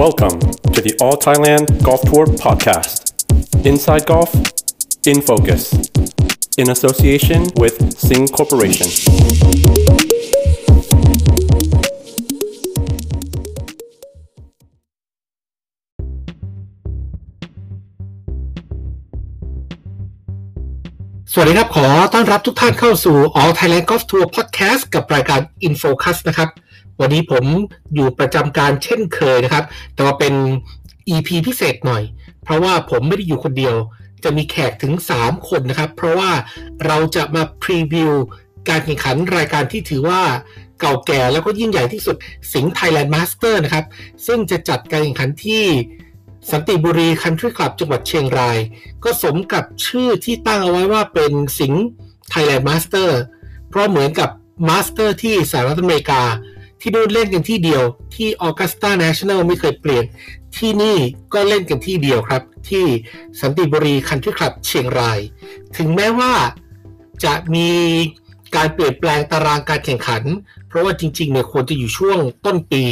Welcome to the All Thailand Golf Tour podcast. Inside Golf, in focus, in association with Sing Corporation. สวัสดีครับ ขอต้อนรับทุกท่านเข้าสู่ All Thailand Golf Tour Podcast กับรายการ InFocus นะครับ วันนี้ผมอยู่ประจำการเช่นเคยนะครับ แต่ว่าเป็น EP พิเศษหน่อย เพราะว่าผมไม่ได้อยู่คนเดียว จะมีแขกถึง 3 คนนะครับ เพราะว่าเราจะมาพรีวิวการแข่งขันรายการที่ถือว่าเก่าแก่แล้วก็ยิ่งใหญ่ที่สุดสิงห์ Thailand Master นะครับ ซึ่งจะจัดการแข่งขันที่สันติบุรีคันทรีคลับจังหวัดเชียงราย ก็สมกับชื่อที่ตั้งเอาไว้ว่าเป็นสิงห์ Thailand Master เพราะเหมือนกับมาสเตอร์ที่สหรัฐอเมริกา ที่นู่นเล่นกันที่เดียวที่ Augusta National ไม่เคยเปลี่ยน ที่นี่ก็เล่นกันที่เดียวครับ ที่สันติบุรีคันทรีคลับเชียงราย ถึงแม้ว่าจะมีการเปลี่ยนแปลงตารางการแข่งขัน เพราะว่าจริงๆเนี่ยควรจะอยู่ช่วงต้นปี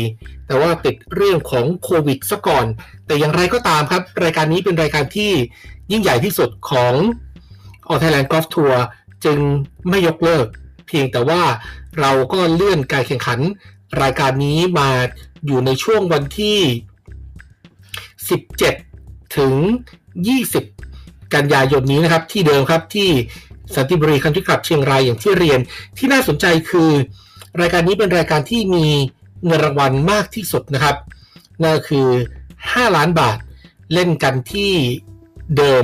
แต่ว่าติดเรื่องของโควิดซะก่อน แต่อย่างไรก็ตามครับ รายการนี้เป็นรายการที่ยิ่งใหญ่ที่สุดของ All Thailand Golf Tour จึงไม่ยกเลิก เพียงแต่ว่าเราก็เลื่อนการแข่งขัน รายการนี้มาอยู่ในช่วงวันที่ 17 ถึง 20 กันยายนนี้นะครับ ที่เดิมครับที่สันติบุรีคันทรีคลับเชียงรายอย่างที่เรียนที่น่าสนใจคือ รายการนี้เป็นรายการที่มีเงินรางวัลมากที่สุดนะครับนั่นคือ 5 ล้านบาทเล่นกันที่เดิม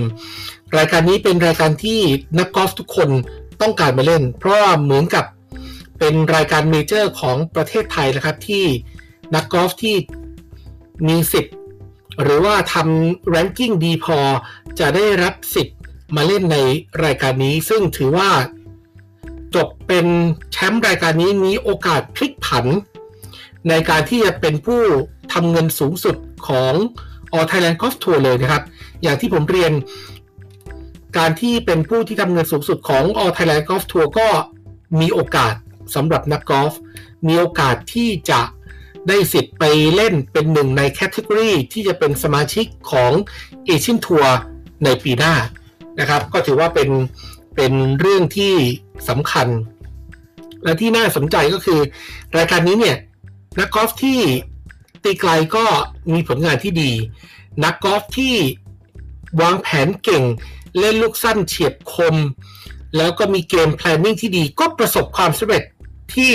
รายการนี้เป็นรายการที่นักกอล์ฟทุกคนต้องการมาเล่น เพราะเหมือนกับ เป็นรายการเมเจอร์ของประเทศไทยนะครับที่นักกอล์ฟที่มีสิทธิ์หรือว่าทำ ranking ดีพอ จะได้รับสิทธิ์มาเล่นในรายการนี้ ซึ่งถือว่าจบเป็นแชมป์รายการนี้มีโอกาสพลิกผัน ในการที่จะเป็นผู้ทำเงินสูงสุดของ All Thailand Golf Tour เลยนะครับ อย่างที่ผมเรียน การที่เป็นผู้ที่ทำเงินสูงสุดของ All Thailand Golf Tour ก็มีโอกาส สำหรับนักกอล์ฟมีโอกาสที่จะได้สิทธิ์ไปเล่นเป็นหนึ่งในแคตตากรีที่จะเป็นสมาชิกของเอเชียนทัวร์ในปีหน้านะครับ ก็ถือว่าเป็นเป็นเรื่องที่สำคัญ และที่น่าสนใจก็คือ รายการนี้เนี่ย นักกอล์ฟที่ตีไกลก็มีผลงานที่ดี นักกอล์ฟที่วางแผนเก่ง เล่นลูกสั้นเฉียบคม แล้วก็มีเกม planning ที่ดีก็ประสบความสำเร็จ ที่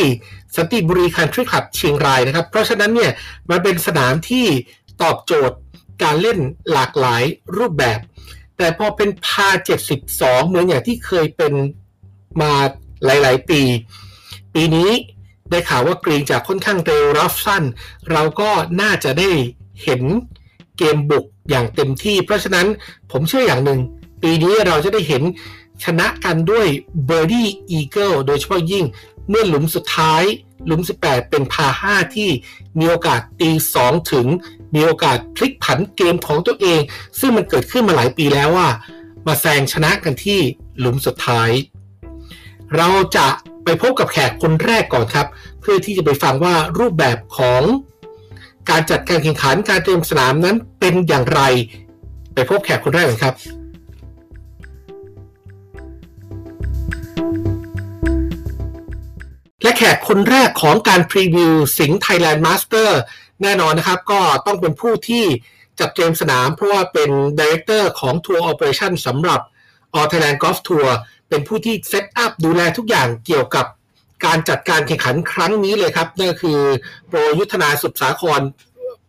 สันติบุรีคันทรีคลับเชียงรายนะครับ เพราะฉะนั้นเนี่ยมันเป็นสนามที่ตอบโจทย์การเล่นหลากหลายรูปแบบ แต่พอเป็นพา 72 เหมือนอย่างที่เคยเป็นมาหลาย ๆ ปี ปีนี้ได้ข่าวว่ากรีนจากค่อนข้างเร็วรับสั้น เราก็น่าจะได้เห็นเกมบุกอย่างเต็มที่ เพราะฉะนั้นผมเชื่ออย่างหนึ่ง ปีนี้เราจะได้เห็นชนะกันด้วย Birdie Eagle โดยเฉพาะยิ่ง เมื่อหลุมสุดท้ายหลุม 18 เป็นพา5ที่มีโอกาสตี2ถึง มีโอกาสพลิกผันเกมของตัวเอง ซึ่งมันเกิดขึ้นมาหลายปีแล้วว่า มาแซงชนะกันที่หลุมสุดท้าย เราจะไปพบกับแขกคนแรกก่อนครับ เพื่อที่จะไปฟังว่ารูปแบบของการจัดการแข่งขันการเตรียมสนามนั้นเป็นอย่างไร ไปพบแขกคนแรกกันครับ และแขกคนแรกของการพรีวิวสิงห์ Thailand Master แน่นอนนะครับ ก็ต้องเป็นผู้ที่จัดเตรียมสนาม เพราะว่าเป็น director ของ Tour Operation สำหรับ All Thailand Golf Tour เป็นผู้ที่ set up ดูแลทุกอย่างเกี่ยวกับการจัดการแข่งขันครั้งนี้เลยครับนั่นก็คือโปรยุทธนาสุดสาคร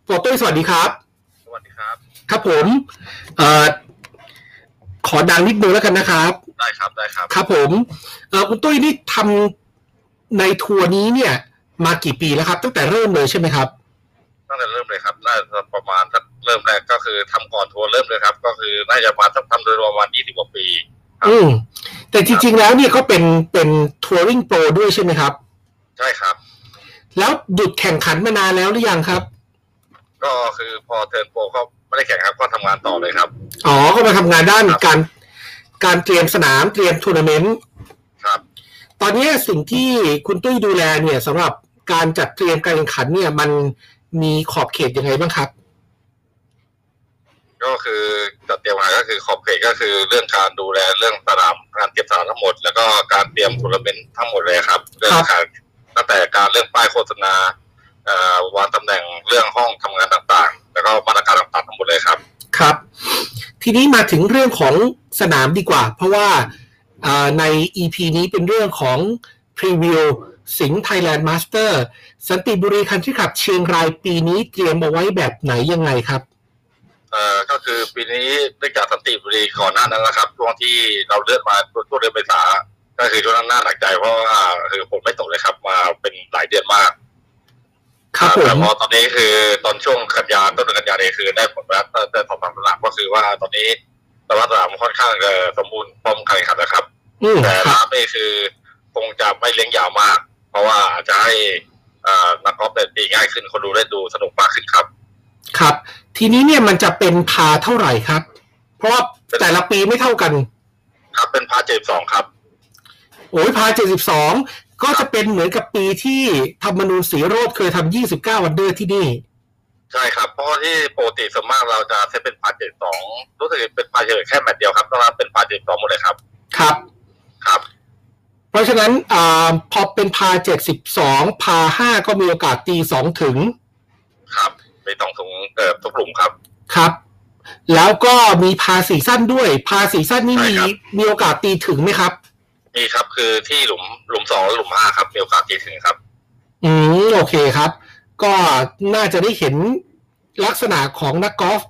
โปรตุ้ยสวัสดีครับ สวัสดีครับ ครับผมเอ่อขอดังนิดนึงแล้วกันนะครับ ได้ครับได้ครับ ครับผมเอ่อคุณตุ้ยนี่ทำ ในทัวร์นี้เนี่ย มากี่ปีแล้วครับ ตั้งแต่เริ่มเลยใช่ไหมครับ ตั้งแต่เริ่มเลยครับน่าจะประมาณถ้าเริ่มแรกก็คือทำก่อนทัวร์เริ่มเลยครับ ก็คือน่าจะมาทำทำโดยประมาณยี่สิบกว่าปีครับอืมแต่จริงๆแล้วเนี่ยก็เป็นเป็น touring pro ด้วยใช่ไหมครับ ใช่ครับ แล้วหยุดแข่งขันมานานแล้วหรือยังครับ ก็คือพอ turn pro ก็ไม่ได้แข่งครับก็ทำงานต่อเลยครับ อ๋อก็มาทำงานด้านครับการการเตรียมสนามเตรียมทัวร์นาเมนต์ครับ ตอนนี้สิ่งที่คุณตุ้ยดูแลเนี่ยสำหรับการจัดเตรียมการแข่งขันเนี่ยมันมีขอบเขตยังไงบ้างครับ ก็คือจัดเตรียมมาก็คือขอบเขตก็คือเรื่องการดูแลเรื่องสนามการเตรียมสนามทั้งหมด แล้วก็การเตรียมทัวร์นาเมนต์ทั้งหมดเลยครับเรื่องการตั้งแต่การเรื่องป้ายโฆษณาเอ่อวางตำแหน่งเรื่องห้องทำงานต่างๆ แล้วก็มาตรการต่างๆทั้งหมดเลยครับ ครับ ทีนี้มาถึงเรื่องของสนามดีกว่า เพราะว่าอ่า ใน EP นี้เป็นเรื่องของพรีวิวสิงห์ไทยแลนด์มาสเตอร์สันติบุรีคันทรีคลับเชียงรายปีนี้เตรียมเอาไว้แบบไหนยังไงครับเอ่อก็คือปีนี้เนื่องจากสันติบุรีก่อนหน้านั้นนะครับช่วงที่เราเลือกมาช่วงเดือนเมษาก็คือช่วงนั้นน่าหนักใจเพราะว่าคือผมไม่ตกเลยครับ มาเป็นหลายเดือนมากครับผแต่มพอตอนนี้คือตอนช่วงกันยาต้นเดือนกันยาเนี่ยคือได้ผลแล้วได้สอบถามสนามก็คือว่าตอนนี้สภาพสนามค่อนข้างจะสมบูรณ์พร้อมการแข่งขันนะครับอืม แต่ครับน้ำนี่คือคงจะไม่เลี้ยงยาวมาก เพราะว่าอาจจะให้เอ่อนักกอล์ฟเนี่ยตีง่ายขึ้นคนดูได้ดูสนุกมากขึ้นครับ ครับ ทีนี้เนี่ยมันจะเป็นพาเท่าไหร่ครับ เพราะว่าแต่ละปีไม่เท่ากัน ครับเป็นพาเจ็ดสองครับโอ้ยพา72ก็จะเป็นเหมือนกับปีที่ธรรมนูญสีโรดเคยทำ29วันเดอร์ที่นี่ ใช่ครับ เพราะที่ปกติส่วนมากเราจะใช้เป็นพาเจ็ดสองรู้สึกเป็นพาเจ็ดแค่แมตช์เดียวครับต้องรับเป็นพาเจ็ดสองหมดเลยครับ ครับ ครับ เพราะฉะนั้นอาพอเป็นพา72พา5ก็มีโอกาสตี2ถึง ครับไม่ต้องถุงเอ่อทุกกลุ่มครับ ครับ แล้วก็มีพาสีสั้นด้วย พาสีสั้นนี่มีใช่ครับมีโอกาสตีถึงไหมครับนี่ครับคือที่หลุมหลุมสองและหลุมห้าครับมีโอกาสตีถึงครับ อืมโอเคครับ ก็น่าจะได้เห็นลักษณะของนักกอล์ฟ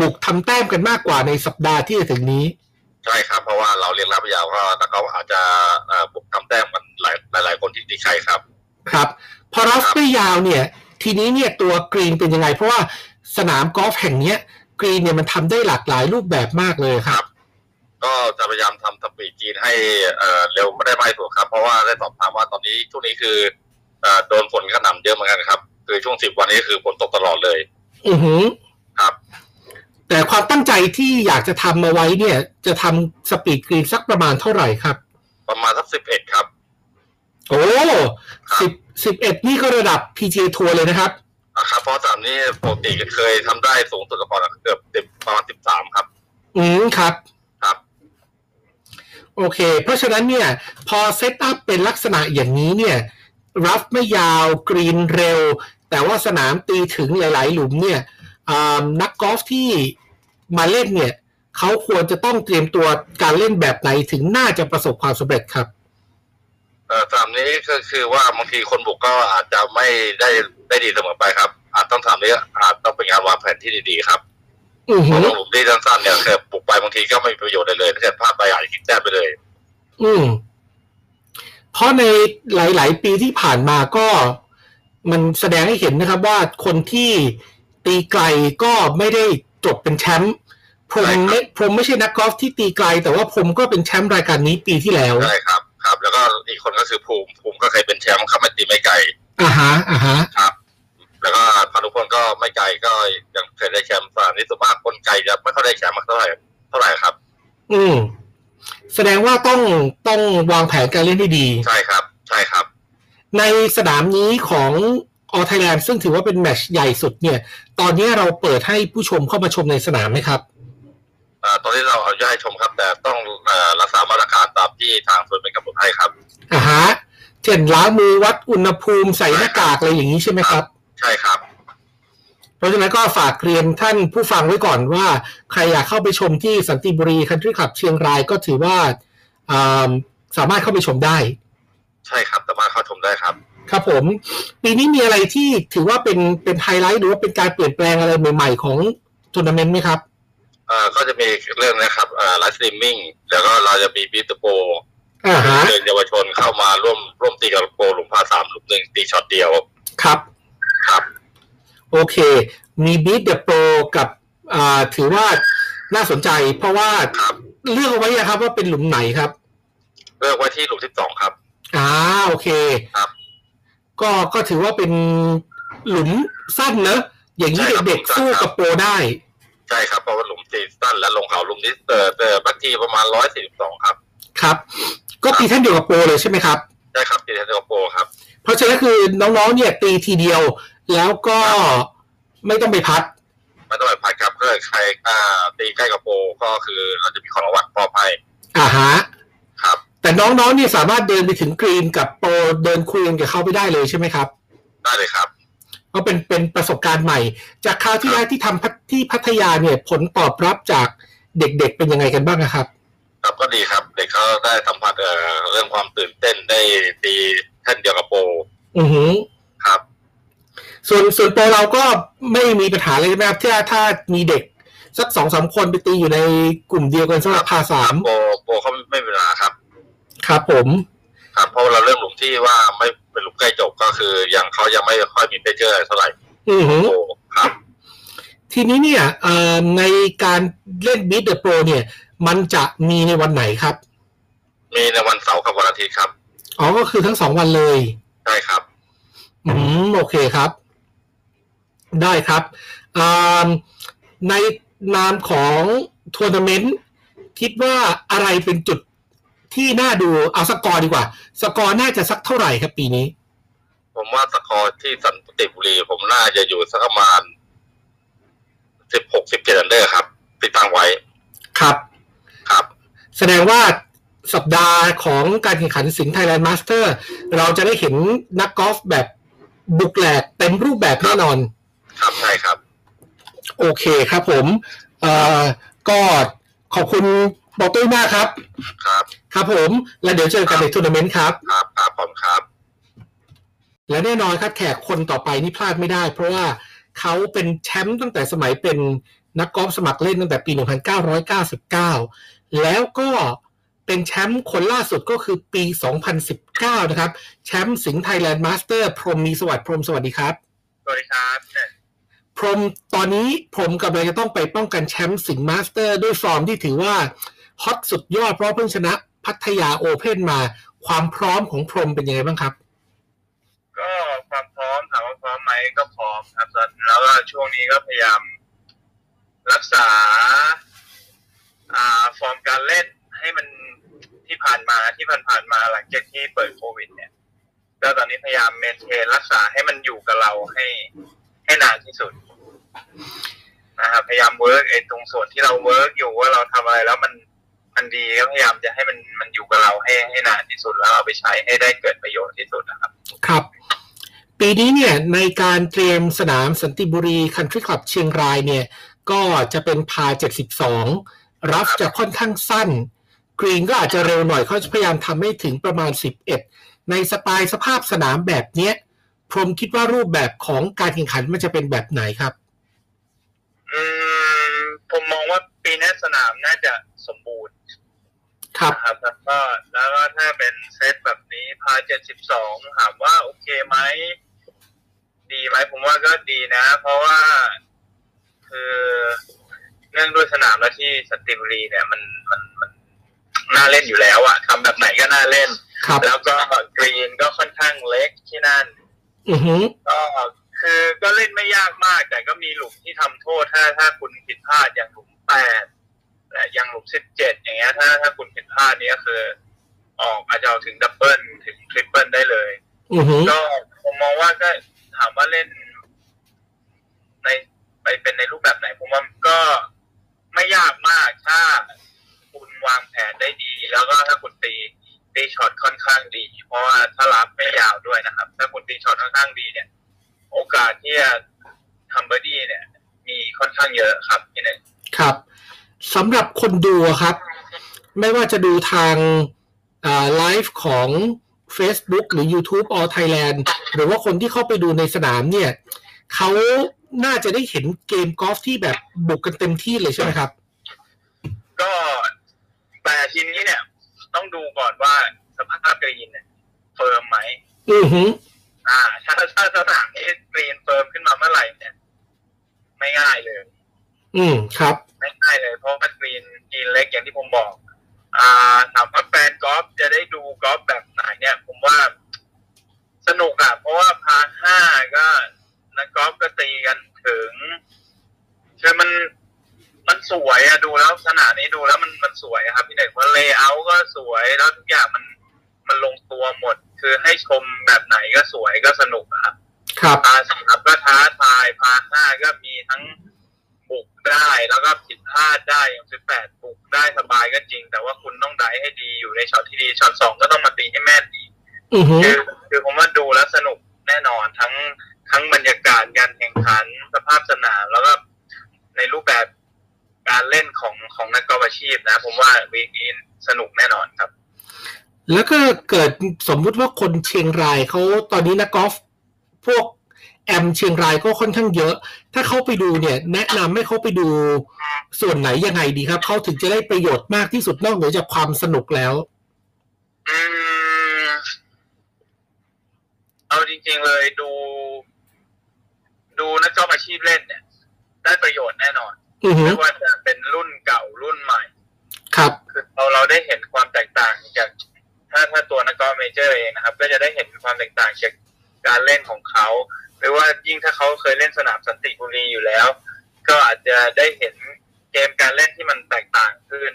บุกทำแต้มกันมากกว่าในสัปดาห์ที่จะถึงนี้ ใช่ครับ เพราะว่าเราเรียนรับยาวก็นักกอล์ฟอาจจะเอ่อบุกทำแต้มกันหลายหลายหลายคนที่ที่ใช่ครับ ครับ พอรับไม่ยาวเนี่ย ทีนี้เนี่ยตัวกรีนเป็นยังไง เพราะว่าสนามกอล์ฟแห่งเนี้ยกรีนเนี่ยมันทำได้หลากหลายรูปแบบมากเลยครับ ก็จะพยายามทำสปีดจีนให้เอ่อเร็วไม่ได้มากที่สุดครับ เพราะว่าได้สอบถามว่าตอนนี้ช่วงนี้คือเอ่อโดนฝนกระหน่ำเยอะเหมือนกันครับ คือช่วงสิบวันนี้คือฝนตกตลอดเลย อือหือครับ แต่ความตั้งใจที่อยากจะทำมาไว้เนี่ย จะทำสปีดกรีนสักประมาณเท่าไหร่ครับ ประมาณสักสิบเอ็ดครับ โอ้ครับสิบสิบเอ็ดนี่ก็ระดับ PGA ทัวร์เลยนะครับอะครับเพราะสามนี้ปกติเคยทำได้สูงสุดก่อนเกือบสิบประมาณสิบสามครับ อืมครับ ครับ โอเค เพราะฉะนั้นเนี่ย พอเซตอัพเป็นลักษณะอย่างนี้เนี่ยรับไม่ยาวกรีนเร็ว แต่ว่าสนามตีถึงหลาย ๆ หลุมเนี่ยอ่า นักกอล์ฟที่มาเล่นเนี่ยเขาควรจะต้องเตรียมตัวการเล่นแบบไหนถึงน่าจะประสบความสำเร็จครับเอ่อสามนี้ก็คือว่าบางทีคนบุกก็อาจจะไม่ได้ได้ดีเสมอไปครับ อาจต้องทำนี้อาจต้องเป็นงานวางแผนที่ดีๆครับอือเพหืราะอว่าหลุมที่สั้นๆเนี่ยคือบุกไปบางทีก็ไม่มีประโยชน์อะไรเลยถ้าเกิดพลาดไปอาจจะกินแต้มไปเลย อืมเพราะในหลาย ๆ ปีที่ผ่านมาก็มันแสดงให้เห็นนะครับว่าคนที่ ตีไกลก็ไม่ได้จบเป็นแชมป์พรหมไม่พรหมไม่ใช่นักกอล์ฟที่ตีไกล แต่ว่าพรหมก็เป็นแชมป์รายการนี้ปีที่แล้วใช่ครับครับ แล้วก็อีกคนก็คือภูมิภูมิก็เคยเป็นแชมป์ครับไม่ตีไม่ไกลอ่าฮะอ่าฮะครับ แล้วก็พานุพลก็ไม่ไกลก็ยังเคยได้แชมป์สามนี้ส่วนมากคนไกลจะไม่ค่อยได้แชมป์มากเท่าไหร่เท่าไหร่ครับ อืมแสดงว่าต้องต้องวางแผนการเล่นให้ดี ใช่ครับ ใช่ครับ ในสนามนี้ของ ออไทยแลนด์ซึ่งถือว่าเป็นแมตช์ใหญ่สุดเนี่ย ตอนนี้เราเปิดให้ผู้ชมเข้ามาชมในสนามไหมครับเอ่อตอนนี้เราเอาย่าให้ชมครับ แต่ต้องเอ่อรักษามาตรการตามที่ทางส่วนเป็นกำหนดให้ครับอ่าฮะเช่นล้างมือวัดอุณหภูมิใส่หน้ากากอะไรอย่างนี้ใช่ไหมครับ ใช่ครับ เพราะฉะนั้นก็ฝากเรียนท่านผู้ฟังไว้ก่อนว่า ใครอยากเข้าไปชมที่สันติบุรีคันทรีคลับเชียงรายก็ถือว่าอ่าสามารถเข้าไปชมได้ ใช่ครับสามารถเข้าชมได้ครับ ครับผม ปีนี้มีอะไรที่ถือว่าเป็นเป็นไฮไลท์หรือว่าเป็นการเปลี่ยนแปลงอะไรใหม่ๆของทัวร์นาเมนต์ไหมครับเอ่อก็จะมีเรื่องนะครับเอ่อ live streaming แล้วก็เราจะมี Beat the Proอ่าฮะเชิญเยาวชนเข้ามาร่วมร่วมตีกับโปรหลุมพาร์สามหลุมหนึ่งตีช็อตเดียวครับครับ โอเค มีบี t เดอะโปรกับอ่าถือว่าน่าสนใจ เพราะว่าครับเลือกเอาไว้นะครับว่าเป็นหลุมไหนครับ เลือกไว้ที่หลุมที่สองครับอ่าโอเคครับ ก็ก็ถือว่าเป็นหลุมสั้นเนอะอย่างนี้ใช่ครับเด็กหลุมสั้นๆสู้ครับกับโปรได้ ใช่ครับเพราะว่าหลุมตีสั้นและลงเขาหลุมนี้เออเออบางทีประมาณร้อยสี่สิบสองครับ ครับ ก็ตีแท่านเดียวกับโปรเลยใช่ไหมครับใช่ครับตีเทนโปครับ เพราะฉะนั้นคือน้องๆเนี่ยตีทีเดียวแล้วก็ไม่ต้องไปพัดไม่ต้องไปพัดครับเพื่อใครอ่าตีใกล้กับโปรก็คือเราจะมีของรางวัลมอบให้อ่าฮะครับ แต่น้องๆเนี่ยสามารถเดินไปถึงกรีนกับโปรเดินคุยกันกับเขาไปได้เลยใช่ไหมครับ ได้เลยครับก็เป็นเป็นประสบการณ์ใหม่ จากคราวที่แล้วที่ทำพัทที่พัทยาเนี่ยผลตอบรับจากเด็กๆเป็นยังไงกันบ้างอะครับ ครับก็ดีครับ เด็กเขาได้สัมผัสเอ่อเรื่องความตื่นเต้นได้ตีแท่นเดียวกับโปรอือหือครับ ส่วนส่วนโปรเราก็ไม่มีปัญหาเลยใช่ไหมครับถ้าถ้ามีเด็กสักสองสามคนไปตีอยู่ในกลุ่มเดียวกันสำหรับพาร์สามโปรโปรเขาไม่มีปัญหาครับ ครับผม ครับเพราะเราเรื่องหลุมที่ว่าไม่เป็นหลุมใกล้จบก็คือยังเขายังไม่ค่อยมี pressure เท่าไหร่อือหือโปรครับ ทีนี้เนี่ยเอ่อในการเล่นบิ t เดอะโปรเนี่ย มันจะมีในวันไหนครับ มีในวันเสาร์กับวันอาทิตย์ครับอ๋อก็คือทั้งสองวันเลยใช่ครับ อืมโอเคครับ ได้ครับอ่าในนามของทัวร์นาเมนต์คิดว่าอะไรเป็นจุด ที่น่าดูเอาสกอร์ดีกว่า สกอร์น่าจะสักเท่าไหร่ครับปีนี้ ผมว่าสกอร์ที่สันติบุรี ผมน่าจะอยู่สักประมาณสิบหกสิบเจ็ด under ครับที่ตั้งไว้ครับครับ แสดงว่าสัปดาห์ของการแข่งขันสิงห์ไทยแลนด์มาสเตอร์ เราจะได้เห็นนักกอล์ฟแบบบุกแหลกเต็มรูปแบบแน่นอน ครับใช่ครับ โอเคครับผมเอ่อก็ขอบคุณ โปรตุ้ยมากครับ ครับ ครับผม แล้วเดี๋ยวเจอกันในทัวร์นาเมนต์ครับ ครับครับผมครับ และแน่นอนครับแขกคนต่อไปนี่พลาดไม่ได้ เพราะว่าเขาเป็นแชมป์ตั้งแต่สมัยเป็นนักกอล์ฟสมัครเล่นตั้งแต่ปี 1999 แล้วก็เป็นแชมป์คนล่าสุดก็คือปี 2019 นะครับ แชมป์สิงห์ไทยแลนด์มาสเตอร์ พรหมมีสวัสดิ์พรหมสวัสดีครับ สวัสดีครับ พรหมตอนนี้พรหมกำลังจะต้องไปป้องกันแชมป์สิงห์มาสเตอร์ ด้วยฟอร์มที่ถือว่า ฮอตสุดยอดเพราะเพิ่งชนะพัทยาโอเพ่นมาความพร้อมของพรหมเป็นยังไงบ้างครับ ก็ความพร้อมถามว่าพร้อมไหมก็พร้อมครับแล้วก็ช่วงนี้ก็พยายาม รักษา อ่า ฟอร์มการเล่นให้มันที่ผ่านมาที่ผ่านๆมาหลังจากที่เปิดโควิด เนี่ยก็ตอนนี้พยายาม maintain รักษาให้มันอยู่กับเราให้ให้นานที่สุดนะครับพยายาม work ไอ้ตรงส่วนที่เรา work อยู่ว่าเราทำอะไรแล้วมัน มันดีก็พยายามจะให้มันมันอยู่กับเราให้ให้นานที่สุดแล้วเอาไปใช้ให้ได้เกิดประโยชน์ที่สุดนะครับ ครับ ปีนี้เนี่ยในการเตรียมสนามสันติบุรีคันทรีคลับเชียงรายเนี่ย ก็จะเป็นพา 72 รับจะค่อนข้างสั้น กรีนก็อาจจะเร็วหน่อยเขาจะพยายามทำให้ถึงประมาณ 11 ในสไตล์สภาพสนามแบบเนี้ยพรหมคิดว่ารูปแบบของการแข่งขันมันจะเป็นแบบไหนครับ อืม ผมมองว่าปีนี้สนามน่าจะสมบูรณ์ ครับนะครับแล้วก็แล้วก็ถ้าเป็นเซตแบบนี้พาเจ็ดสิบสองถามว่าโอเคไหมดีไหมผมว่าก็ดีนะ เพราะว่าคือเนื่องด้วยสนามแล้วที่สนติบุรีเนี่ยมันมันมันน่าเล่นอยู่แล้วอะทำแบบไหนก็น่าเล่นครับแล้วก็กรีนก็ค่อนข้างเล็กที่นั่นอือหือก็คือก็เล่นไม่ยากมาก แต่ก็มีหลุมที่ทำโทษถ้าถ้าคุณผิดพลาดอย่างหลุมแปดและ อย่างหลุมสิบเจ็ดอย่างเงี้ยถ้าถ้าคุณผิดพลาดเนี้ก็คือ ออกอาจจะเอาถึง double ถึง triple ได้เลยอือหือก็ผมมองว่าก็ถามว่าเล่น ในไปเป็นในรูปแบบไหน ผมว่าก็ไม่ยากมากถ้าคุณวางแผนได้ดี แล้วก็ถ้าคุณตีตีช็อตค่อนข้างดี เพราะว่าถ้า rough ไม่ยาวด้วยนะครับ ถ้าคุณตีช็อตค่อนข้างดีเนี่ย โอกาสที่จะทำเบอร์ดี้เนี่ย มีค่อนข้างเยอะครับที่หนึ่งครับ สำหรับคนดูอะครับ ไม่ว่าจะดูทางไลฟ์ของ Facebook หรือ YouTube All Thailand หรือว่าคนที่เข้าไปดูในสนามเนี่ยเขาน่าจะได้เห็นเกมกอล์ฟที่แบบบุกกันเต็มที่เลยใช่ไหมครับ ก็แต่ทีนี้เนี่ย ต้องดูก่อนว่าสภาพกรีนเนี่ย firm ไหมอือหืออ่าถ้าถ้าสนามนี้กรีน firm ขึ้นมาเมื่อไหร่เนี่ย ไม่ง่ายเลย อืมครับ ไม่ง่ายเลยเพราะว่ากรีนกรีนเล็กอย่างที่ผมบอก อ่าถามว่าแฟนกอล์ฟจะได้ดูกอล์ฟแบบไหนเนี่ย ผมว่าสนุกอะเพราะว่าพาร์ห้าก็นักกอล์ฟก็ตีกันถึง คือมันมันสวยอะดูแล้วสนามนี้ดูแล้วมันมันสวยอะครับพี่เด็กว่า layout ก็สวยแล้วทุกอย่างมันมันลงตัวหมด คือให้ชมแบบไหนก็สวยก็สนุกอะครับครับพาสามก็ท้าทายพาห้าก็มีทั้ง ได้แล้วก็ผิดพลาดได้อย่างสิบแปดบุกได้สบายก็จริง แต่ว่าคุณต้องได้ให้ดีอยู่ในช็อตที่ดีช็อตสองก็ต้องมาตีให้แม่นอีกอือหือคือคือผมว่าดูแล้วสนุกแน่นอนทั้งทั้งบรรยากาศการแข่งขันสภาพสนามแล้วก็ในรูปแบบการเล่นของของนักกอล์ฟอาชีพนะ ผมว่าวีคนี้สนุกแน่นอนครับ แล้วก็เกิดสมมุติว่าคนเชียงรายเขาตอนนี้นักกอล์ฟพวก แอมเชียงรายก็ค่อนข้างเยอะ ถ้าเขาไปดูเนี่ย แนะนำให้เขาไปดูส่วนไหนยังไงดีครับ เขาถึงจะได้ประโยชน์มากที่สุดนอกเหนือจากความสนุกแล้วอืมเอาจริงๆเลยดู ดูนักกอล์ฟอาชีพเล่นเนี่ย ได้ประโยชน์แน่นอนอือหือไม่ว่าจะเป็นรุ่นเก่ารุ่นใหม่ ครับ คือเราเราได้เห็นความแตกต่างจากถ้าถ้าตัวนักกอล์ฟเมเจอร์เองนะครับ ก็จะได้เห็นความแตกต่างจากการเล่นของเขา หรือว่ายิ่งถ้าเขาเคยเล่นสนามสันติบุรีอยู่แล้ว ก็อาจจะได้เห็นเกมการเล่นที่มันแตกต่างขึ้น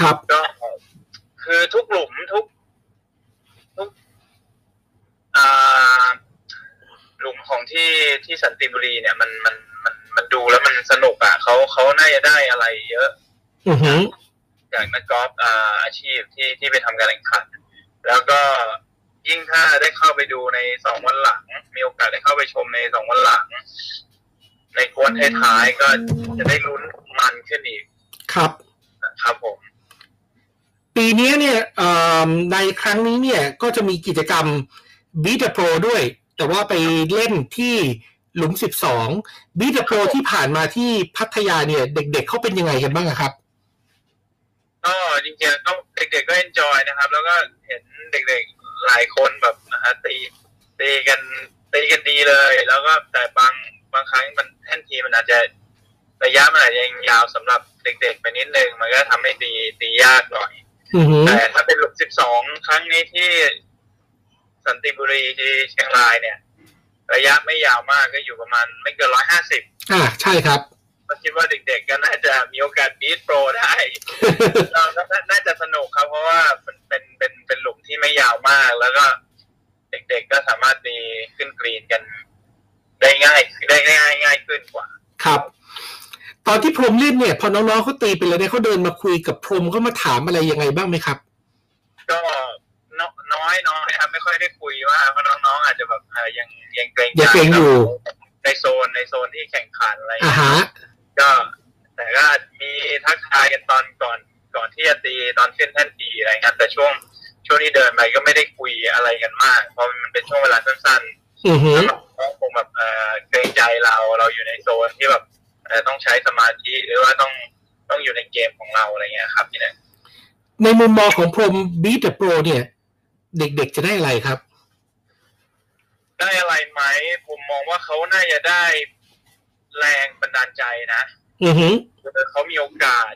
ครับก็คือทุกหลุมทุกทุกอ่าหลุมของที่ที่สันติบุรีเนี่ยมันมันมันมันดูแล้วมันสนุกอะเขาเขาน่าจะได้อะไรเยอะอือหือจากนักกอล์ฟอ่าอาชีพที่ที่ไปทำการแข่งขัน แล้วก็ ยิ่งถ้าได้เข้าไปดูในสองวันหลัง มีโอกาสได้เข้าไปชมในสองวันหลัง ในกวนท้ายๆก็จะได้ลุ้นมันขึ้นอีก ครับนะครับผม ปีนี้เนี่ยเอ่อในครั้งนี้เนี่ยก็จะมีกิจกรรม Beat the Pro ด้วย แต่ว่าไปเล่นที่หลุม12 Beat the Pro ที่ผ่านมาที่พัทยาเนี่ย เด็กๆเขาเป็นยังไงกันบ้างอะครับก็จริงๆก็เด็กๆก็เอนจอยนะครับ แล้วก็เห็นเด็กๆ หลายคนแบบนะฮะตีตีกันตีกันดีเลย แล้วก็แต่บางบางครั้งมันแท่นทีมันอาจจะระยะมันอาจจะยังยาวสำหรับเด็กๆไปนิดนึง มันก็ทำให้ตีตียากหน่อยอือหือแต่ถ้าเป็นหลุมสิบสองครั้งนี้ที่สันติบุรีที่เชียงรายเนี่ย ระยะไม่ยาวมากก็อยู่ประมาณไม่เกินร้อยห้าสิบอ่าใช่ครับ ก็คิดว่าเด็กๆก็น่าจะมีโอกาสบีทโปรได้เราก็น่าจะสนุกครับเพราะว่ามันเป็นเป็นเป็นหลุมที่ไม่ยาวมาก แล้วก็เด็กๆก็สามารถตีขึ้นกรีนกัน ได้ง่ายได้ง่ายง่ายขึ้นกว่า ครับ ตอนที่พรหมเล่นเนี่ย พอน้องๆเขาตีไปแล้วเนี่ยเขาเดินมาคุยกับพรหมเขามาถามอะไรยังไงบ้างไหมครับ ก็นน้อยน้อยครับไม่ค่อยได้คุยว่าเพราะน้องๆอาจจะแบบเอ่อยังยังเกรงใจยังเกรงอยู่ในโซนในโซนที่แข่งขันอะไรอย่างอ่าเงี้ยฮะ ก็ แต่ก็มีทักทายกันตอนก่อนก่อนที่จะตีตอนขึ้นแท่นตีอะไรเงี้ยแต่ช่วงช่วงที่เดินไปก็ไม่ได้คุยอะไรกันมาก เพราะมันเป็นช่วงเวลาสั้นอือๆหือแล้วน้องคงแบบเอ่อเกรงใจเราเราอยู่ในโซนที่แบบเอ่อต้องใช้สมาธิหรือว่าต้องต้องอยู่ในเกมของเราอะไรเงี้ยครับพี่เนี่ยในมุมมองของพรหม Beat the Pro เนี่ย เด็กๆจะได้อะไรครับ ได้อะไรไหมผมมองว่าเขาน่าจะได้ แรงบันดาลใจนะอือหือคือเขามีโอกาส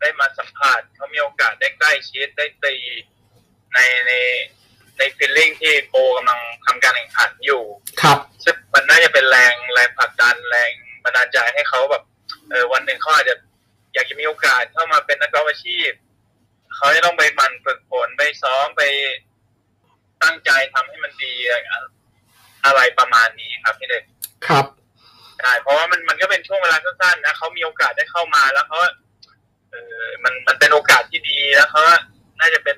ได้มาสัมผัสเขามีโอกาสได้ใกล้ชิดได้ตีในในในฟีลลิ่งที่โปรกำลังทำการแข่งขันอยู่ ครับซึ่งมันน่าจะเป็นแรงแรงผลักดันแรงบันดาลใจให้เขาแบบเออวันหนึ่งเขาอาจจะอยากจะมีโอกาสเข้ามาเป็นนักกอล์ฟอาชีพเขาจะต้องไปหมันฝึกฝนไปซ้อมไปตั้งใจทำให้มันดีอะไรประมาณนี้ครับพี่เด็กครับ ใช่เพราะว่ามันมันก็เป็นช่วงเวลาสั้นๆนะเขามีโอกาสได้เข้ามาแล้วเขาเออมันมันเป็นโอกาสที่ดีแล้วเขาน่าจะเป็น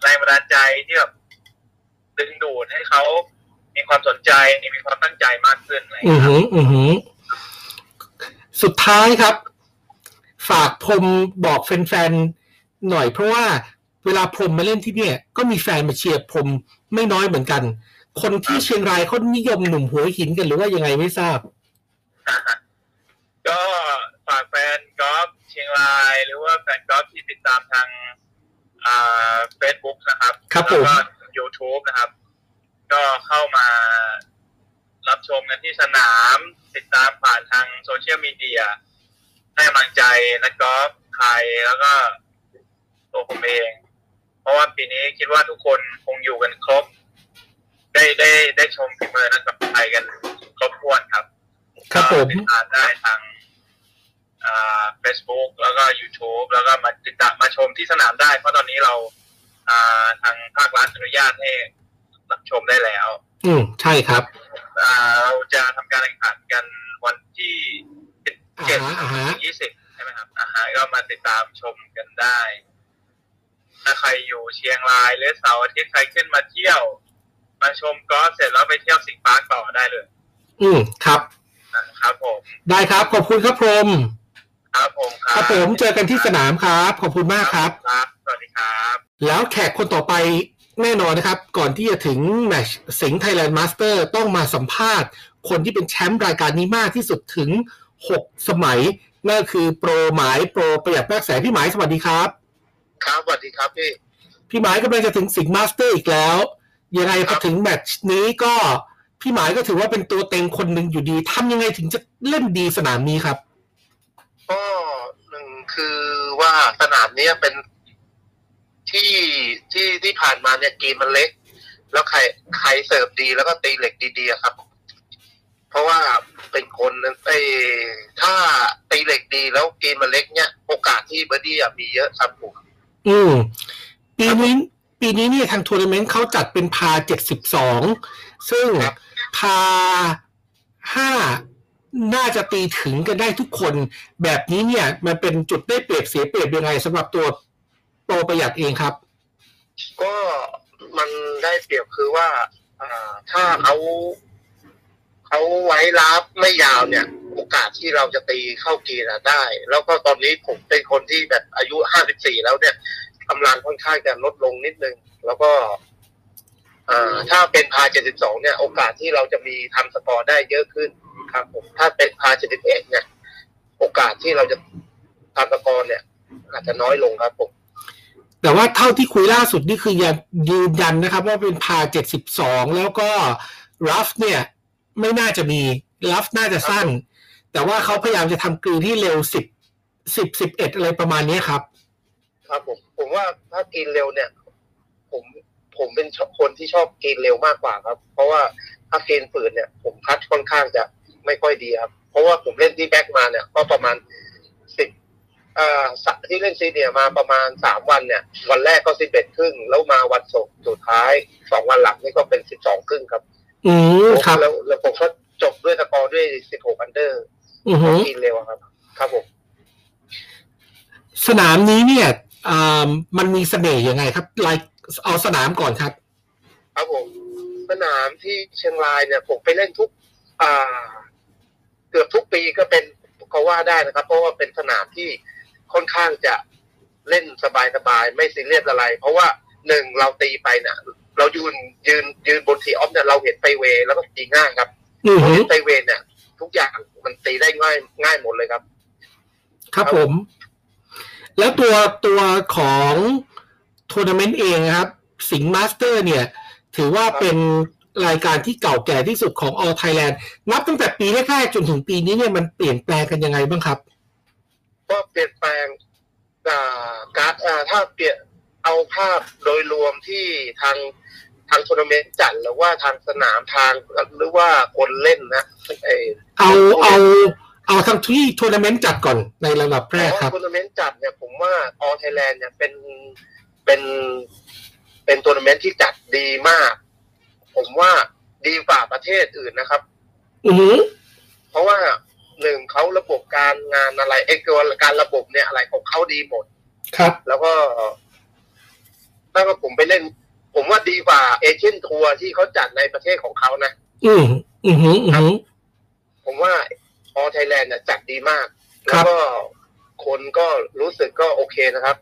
แรงบันดาลใจที่แบบดึงดูดให้เขามีความสนใจมีความตั้งใจมากขึ้นอะไรอือยครับหือ อือหือ สุดท้ายครับ ฝากพรมบอกแฟนๆหน่อยเพราะว่าเวลาพรมมาเล่นที่เนี่ย ก็มีแฟนมาเชียร์พรมไม่น้อยเหมือนกัน คนที่เชียงรายเขานิยมหนุ่มหัวหินกันหรือว่ายังไงไม่ทราบ ก็ฝากแฟนกอล์ฟเชียงราย หรือว่าแฟนกอล์ฟที่ติดตามทางอ่าเฟซบุ๊กนะครับครับแล้วก็ผม YouTube นะครับ ก็เข้ามารับชมกันที่สนาม ติดตามผ่านทางโซเชียลมีเดียให้กำลังใจนักกอล์ฟไทยแล้วก็ตัวผมเอง เพราะว่าปีนี้คิดว่าทุกคนคงอยู่กันครบ ได้ได้ได้ชมฝีมือนักกอล์ฟไทยกันครบถ้วนครับ ครับผมก็ติดตามได้ทางอ่า Facebook แล้วก็ YouTube แล้วก็มาติดตามมาชมที่สนามได้ เพราะตอนนี้เราอ่าทางภาครัฐอนุญาตให้รับชมได้แล้ว อืมใช่ครับอ่าเราจะทำการแข่งขันกันวันที่เจ็ดอ่าฮะอ่าฮะถึงยี่สิบใช่ไหมครับอ่าฮะก็มาติดตามชมกันได้ ถ้าใครอยู่เชียงรายหรือเสาร์อาทิตย์ใครขึ้นมาเที่ยว มาชมกอล์ฟเสร็จแล้วไปเที่ยวสิงห์ปาร์คต่อได้เลย อืมครับนะ ครับผม ได้ครับ ขอบคุณครับพรหมครับผมคครับรับผมเจอกันที่สนามครับ ขอบคุณมากครับ ครับ สวัสดีครับ แล้วแขกคนต่อไปแน่นอนนะครับ ก่อนที่จะถึงแมตช์สิงห์ไทยแลนด์มาสเตอร์ต้องมาสัมภาษณ์ คนที่เป็นแชมป์รายการนี้มากที่สุดถึง 6 สมัย นั่นก็คือโปรหมายโปรประหยัด มากแสงพี่หมายสวัสดีครับ ครับสวัสดีครับพี่ พี่หมายกำลังจะถึงสิงห์มาสเตอร์อีกแล้ว ยังไงพอถึงแมตช์นี้ก็ พี่หมายก็ถือว่าเป็นตัวเต็งคนหนึ่งอยู่ดีทำยังไงถึงจะเล่นดีสนามนี้ครับ ก็หนึ่งคือว่าสนามเนี้ยเป็นที่ที่ที่ผ่านมาเนี่ยกรีนมันเล็ก แล้วใครใครเสิร์ฟดีแล้วก็ตีเหล็กดีๆอะครับ เพราะว่าเป็นคนไอ้ถ้าตีเหล็กดีแล้วกรีนมันเล็กเนี่ยโอกาสที่เบอร์ดี้อะมีเยอะครับผมอืมปีนี้ปีนี้เนี่ยทางทัวร์นาเมนต์เขาจัดเป็นพาร์เจ็ดสิบสองซึ่งครับ พาร์ห้าน่าจะตีถึงกันได้ทุกคน แบบนี้เนี่ย มันเป็นจุดได้เปรียบเสียเปรียบยังไงสำหรับตัวโปรประหยัดเองครับ ก็มันได้เปรียบคือว่าอถ้าเขาเขาไว้รับไม่ยาวเนี่ย โอกาสที่เราจะตีเข้าเกีอะได้ แล้วก็ตอนนี้ผมเป็นคนที่แบบอายุห้าสิบสี่แล้วเนี่ยกำลังค่อนข้างจะลดลงนิดนึง แล้วก็ ถ้าเป็นพาเจ็ดสิบสองเนี่ยโอกาสที่เราจะมีทำสกอร์ได้เยอะขึ้นครับผมถ้าเป็นพาเจ็ดสิบเอ็ดเนี่ย โอกาสที่เราจะทำสกอร์เนี่ยอาจจะน้อยลงครับผมแต่ว่าเท่าที่คุยล่าสุดนี่คือยังยืนยันนะครับ ว่าเป็นพาเจ็ดสิบสองแล้วก็รัฟเนี่ย ไม่น่าจะมีรัฟน่าจะสั้น แต่ว่าเขาพยายามจะทำกรีนที่เร็วสิบสิบสิบเอ็ดอะไรประมาณนี้ครับ ครับผม ผมว่าถ้ากินเร็วเนี่ย ผม ผมเป็นคนที่ชอบกินเร็วมากกว่าครับ เพราะว่าถ้ากินฝืนเนี่ย ผมคัดค่อนข้างจะไม่ค่อยดีครับ เพราะว่าผมเล่นที่แบ็กมาเนี่ย ก็ประมาณสิบอ่าสะที่เล่น senior มาประมาณสามวันเนี่ย วันแรกก็สิบเอ็ดครึ่งแล้วมาวันศุกร์สุดท้ายสองวันหลังนี่ก็เป็นสิบสองครึ่งครับ อืมครับแล้วแล้วผมก็จบด้วยสกอร์ด้วยสิบหก under อือฮึกรีนเร็วอะครับ ครับผมสนามนี้เนี่ยอ่ามันมีเสน่ห์ยังไงครับไลาย เอาสนามก่อนครับ ครับผม สนามที่เชียงรายเนี่ยผมไปเล่นทุก อ่า เกือบทุกปีก็เป็นก็ว่าได้นะครับ เพราะว่าเป็นสนามที่ค่อนข้างจะเล่นสบายๆไม่ซีเรียสอะไร เพราะว่าหนึ่งเราตีไปเนี่ยเรายืนยืนยืนบน tee off เนี่ยเราเห็นไฟเวย์แล้วก็ตีง่ายครับอือฮึเห็นไฟเวย์เนี่ย ทุกอย่างมันตีได้ง่ายง่ายหมดเลยครับ ครับผม แล้วตัวตัวของ ทัวร์นาเมนต์เองนะครับ สิงห์มาสเตอร์เนี่ย ถือว่าเป็นรายการที่เก่าแก่ที่สุดของ All Thailand นับตั้งแต่ปีแรกๆจนถึงปีนี้เนี่ยมันเปลี่ยนแปลงกันยังไงบ้างครับ ก็เปลี่ยนแปลงอ่าการอ่าถ้าเปลี่ยนเอาภาพโดยรวมที่ทางทางทัวร์นาเมนต์จัดหรือว่าทางสนามทางหรือว่าคนเล่นนะไอ้เอาเอาเอาทั้งที่ทัวร์นาเมนต์จัดก่อนในระดับแรกครับทัวร์นาเมนต์จัดเนี่ยผมว่าAll Thailand เนี่ยเป็น เป็นเป็นทัวร์นาเมนต์ที่จัดดีมาก ผมว่าดีกว่าประเทศอื่นนะครับ อือฮึเพราะว่าหนึ่งเขาระบบการงานอะไรไอ้ตัวการระบบเนี่ยอะไรของเขาดีหมด ครับ แล้วก็ถ้าว่าผมไปเล่น ผมว่าดีกว่า Asian Tour ที่เขาจัดในประเทศของเขานะ อืมอือฮึอือฮึผมว่าAll Thailand จัดดีมากครัแล้วบก็คนก็รู้สึกก็โอเคนะครับ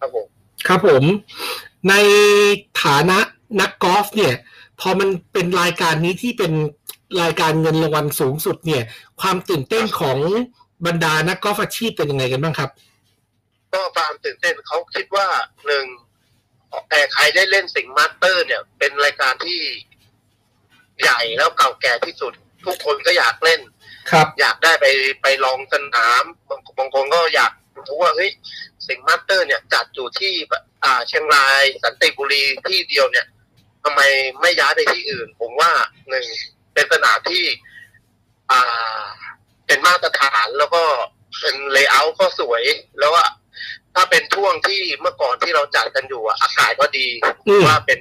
ครับผม ครับผม ในฐานะนักกอล์ฟเนี่ย พอมันเป็นรายการนี้ที่เป็นรายการเงินรางวัลสูงสุดเนี่ย ความตื่นเต้นของบรรดานักกอล์ฟอาชีพเป็นยังไงกันบ้างครับ ก็ความตื่นเต้นเขาคิดว่าหนึ่งแต่ใครได้เล่นสิงห์มาสเตอร์ เนี่ย เป็นรายการที่ใหญ่แล้วเก่าแก่ที่สุด ทุกคนก็อยากเล่น ครับ อยากได้ไปไปลองสนามบางบางคนก็อยากรู้ว่าเฮ้ย สิงห์มาสเตอร์เนี่ยจัดอยู่ที่อ่าเชียงรายสันติบุรีที่เดียวเนี่ยทำไมไม่ย้ายไปที่อื่น ผมว่าหนึ่งเป็นสนามที่อ่าเป็นมาตรฐานแล้วก็เป็น layout ก็สวยแล้วว่าถ้าเป็นช่วงที่เมื่อก่อนที่เราจัดกันอยู่อะอากาศก็ดีอืมว่าเป็น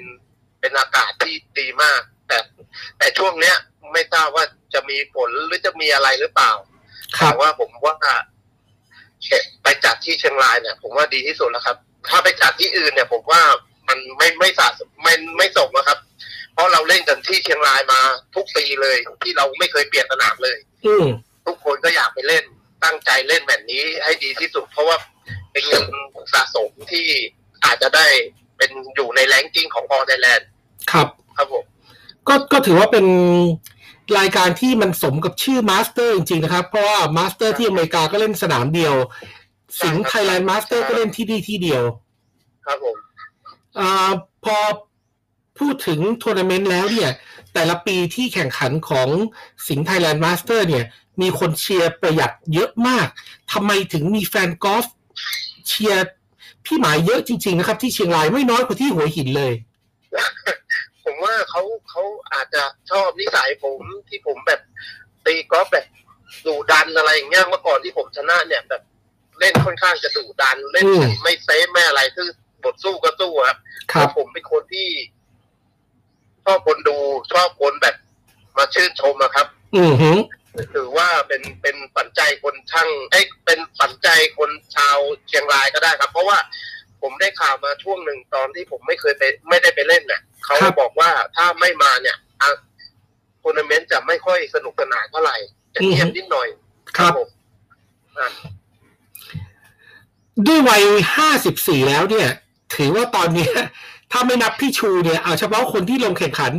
เป็นอากาศที่ดีมาก แต่แต่ช่วงเนี้ยไม่ทราบว่าจะมีฝนหรือจะมีอะไรหรือเปล่าครับแต่ว่าผมว่า ไปจัดที่เชียงรายเนี่ย ผมว่าดีที่สุดแล้วครับ ถ้าไปจัดที่อื่นเนี่ย ผมว่ามันไม่ไม่สะสมไม่ไม่สมนะครับ เพราะเราเล่นกันที่เชียงรายมาทุกปีเลย ที่เราไม่เคยเปลี่ยนสนามเลย อืมทุกคนก็อยากไปเล่นตั้งใจเล่นแบบนี้ให้ดีที่สุด เพราะว่าเป็นเงินสะสมที่อาจจะได้เป็นอยู่ใน ranking ของ All Thailand ครับ ครับผมก็ก็ถือว่าเป็น รายการที่มันสมกับชื่อมาสเตอร์จริงๆนะครับ เพราะว่ามาสเตอร์ที่อเมริกาก็เล่นสนามเดียว สิงห์ไทยแลนด์มาสเตอร์ก็เล่นที่นี่ที่เดียว ครับผมอาพอพูดถึงทัวร์นาเมนต์แล้วเนี่ย แต่ละปีที่แข่งขันของสิงห์ไทยแลนด์มาสเตอร์เนี่ย มีคนเชียร์ประหยัดเยอะมากทำไมถึงมีแฟนกอล์ฟเชียร์พี่หมายเยอะจริง ๆ นะครับ ที่เชียงรายไม่น้อยกว่าที่หัวหินเลย ผมว่าเขาเขาอาจจะชอบนิสัยผมที่ผมแบบตีกอล์ฟแบบดุดันอะไรอย่างเงี้ยเมื่อก่อนที่ผมชนะเนี่ยแบบเล่นค่อนข้างจะดุดัน เล่นอืมไม่ safe ไม่อะไรคือบทสู้ก็สู้ครับครับผมเป็นคนที่ ชอบคนดูชอบคนแบบมาชื่นชมอะครับ อือหือถือว่าเป็นเป็นฝันใจคนช่างเอ้ยเป็นฝันใจคนชาวเชียงรายก็ได้ครับ เพราะว่า ผมได้ข่าวมาช่วงหนึ่งตอนที่ผมไม่เคยไป ไม่ได้ไปเล่นเนี่ยเขาครับบอกว่าถ้าไม่มาเนี่ยอะทัวร์นาเมนต์จะไม่ค่อยสนุกสนานเท่าไหร่จะเงียบนิดหน่อย ครับผมอะด้วยวัยห้าสิบสี่แล้วเนี่ย ถือว่าตอนเนี้ยถ้าไม่นับพี่ชูเนี่ย เอาเฉพาะคนที่ลงแข่งขัน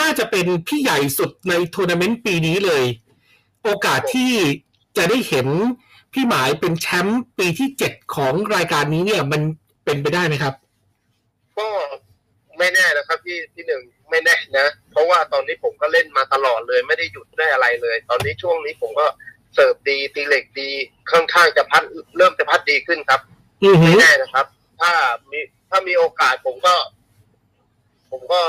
น่าจะเป็นพี่ใหญ่สุดในทัวร์นาเมนต์ปีนี้เลย โอกาสที่จะได้เห็นพี่หมายเป็นแชมป์ปีที่เจ็ดของรายการนี้เนี่ย มัน เป็นไปได้ไหมครับ ก็ไม่แน่นะครับพี่พี่หนึ่งไม่แน่นะ เพราะว่าตอนนี้ผมก็เล่นมาตลอดเลยไม่ได้หยุดได้อะไรเลย ตอนนี้ช่วงนี้ผมก็เสิร์ฟดีตีเหล็กดีค่อนข้างจะพัดเริ่มจะพัดดีขึ้นครับอือหืไม่อแน่นะครับ ถ้ามีถ้ามีโอกาสผมก็ ผมก็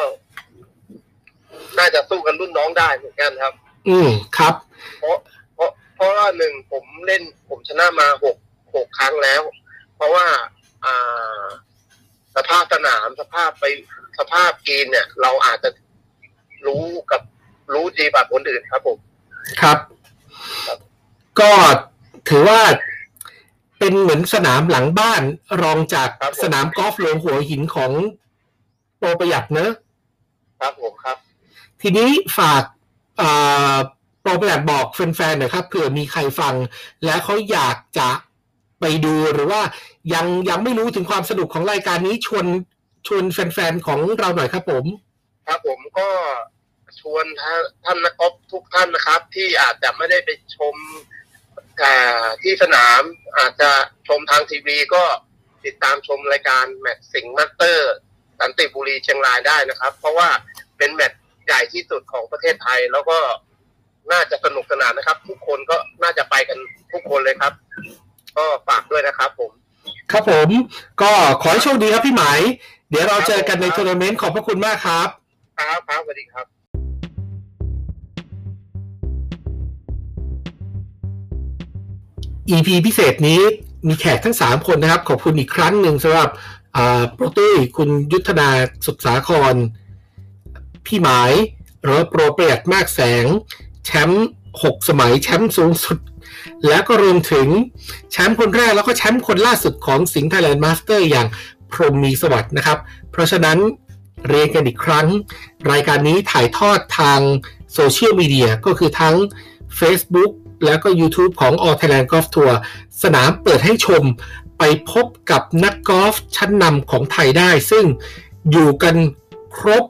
น่าจะสู้กันรุ่นน้องได้เหมือนกันครับ อืมครับ เพราะ เพราะเพราะว่าหนึ่งผมเล่นผมชนะมาหกหกครั้งแล้ว เพราะว่าอ่า สภาพสนามสภาพไปสภาพกีนเนี่ย เราอาจจะรู้กับรู้ดีกว่าคนอื่นครับผมครับ ก็ถือว่าเป็นเหมือนสนามหลังบ้านรองจากครับผมสนามกอล์ฟหลวงหัวหินของโปรประหยัดเนอะครับผมครับ ทีนี้ฝากเอ่อโปรประหยัดบอกแฟนๆหน่อยครับเผื่อมีใครฟัง และเขาอยากจะไปดูหรือว่า ยังยังไม่รู้ถึงความสนุกของรายการนี้ชวนชวนแฟนๆของเราหน่อยครับผม ครับผมก็ชวนท่านนักกอล์ฟทุกท่านนะครับ ที่อาจจะไม่ได้ไปชมอ่ที่สนามอาจจะชมทางทีวีก็ติดตามชมรายการแมตช์สิงห์มาสเตอร์สันติบุรีเชียงรายได้นะครับ เพราะว่าเป็นแมตช์ใหญ่ที่สุดของประเทศไทย แล้วก็น่าจะสนุกสนานนะครับ ทุกคนก็น่าจะไปกันทุกคนเลยครับ ก็ฝากด้วยนะครับผม ครับผม ก็ขอให้โชคดีครับพี่หมาย เดี๋ยวเราเจอกันในทัวร์นาเมนต์ขอบพระคุณมากครับ ครับครับสวัสดีครับ EP พิเศษนี้มีแขกทั้ง 3 คนนะครับ ขอบคุณอีกครั้งหนึ่งสำหรับอ่าโปรตุ้ยคุณยุทธนาสุดสาคร พี่หมายหรือว่าโปรเปรตมากแสง แชมป์6สมัยแชมป์สูงสุด แล้วก็รวมถึงแชมป์คนแรกแล้วก็แชมป์คนล่าสุดของสิงห์ไทยแลนด์มาสเตอร์อย่างพรหมมีสวัสดิ์นะครับ เพราะฉะนั้นเรียนกันอีกครั้ง รายการนี้ถ่ายทอดทางโซเชียลมีเดียก็คือทั้ง Facebook แล้วก็ YouTube ของ All Thailand Golf Tour สนามเปิดให้ชมไปพบกับนักกอล์ฟชั้นนำของไทยได้ ซึ่งอยู่กันครบ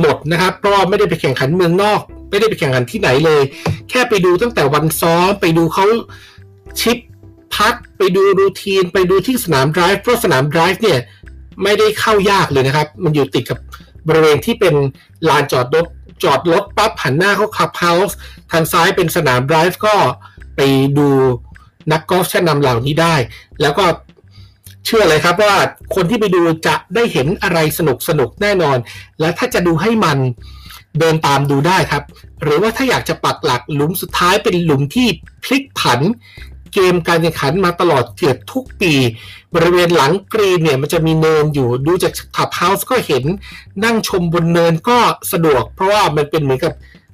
หมดนะครับ เพราะไม่ได้ไปแข่งขันเมืองนอก ไม่ได้ไปแข่งขันที่ไหนเลย แค่ไปดูตั้งแต่วันซ้อมไปดูเขาชิปพัดไปดูรูทีน ไปดูที่สนามไดรฟ์เพราะสนามไดรฟ์เนี่ยไม่ได้เข้ายากเลยนะครับ มันอยู่ติดกับบริเวณที่เป็นลานจอดรถจอดรถปั๊บหันหน้าเข้าคลับเฮาส์ทางซ้ายเป็นสนามไดรฟ์ก็ไปดูนักกอล์ฟชั้นนำเหล่านี้ได้ แล้วก็เชื่อเลยครับว่าคนที่ไปดูจะได้เห็นอะไรสนุกสนุกแน่นอน และถ้าจะดูให้มัน เดินตามดูได้ครับ หรือว่าถ้าอยากจะปักหลักหลุมสุดท้ายเป็นหลุมที่พลิกผัน เกมการแข่งขันมาตลอดเกือบทุกปี บริเวณหลังกรีนเนี่ยมันจะมีเนินอยู่ดูจากขับเฮาส์ก็เห็นนั่งชมบนเนินก็สะดวก เพราะว่ามันเป็นเหมือนกับ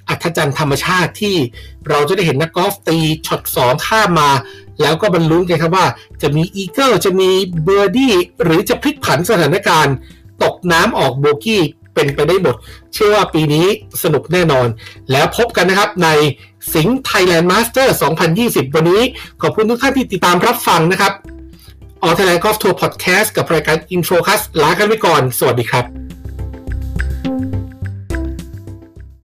อัศจรรย์ธรรมชาติที่เราจะได้เห็นนักกอล์ฟตีช็อตสองข้ามมา แล้วก็มาลุ้นกันครับว่าจะมีอีเกิลจะมีเบอร์ดี้หรือจะพลิกผันสถานการณ์ ตกน้ำออกโบกี้ เป็นไปได้หมด เชื่อว่าปีนี้สนุกแน่นอน แล้วพบกันนะครับในสิงห์ไทยแลนด์มาสเตอร์2020 วันนี้ขอบคุณทุกท่านที่ติดตามรับฟังนะครับ All Thailand Golf Tour Podcast กับรายการ In Focus ลากันไปก่อน สวัสดีครับ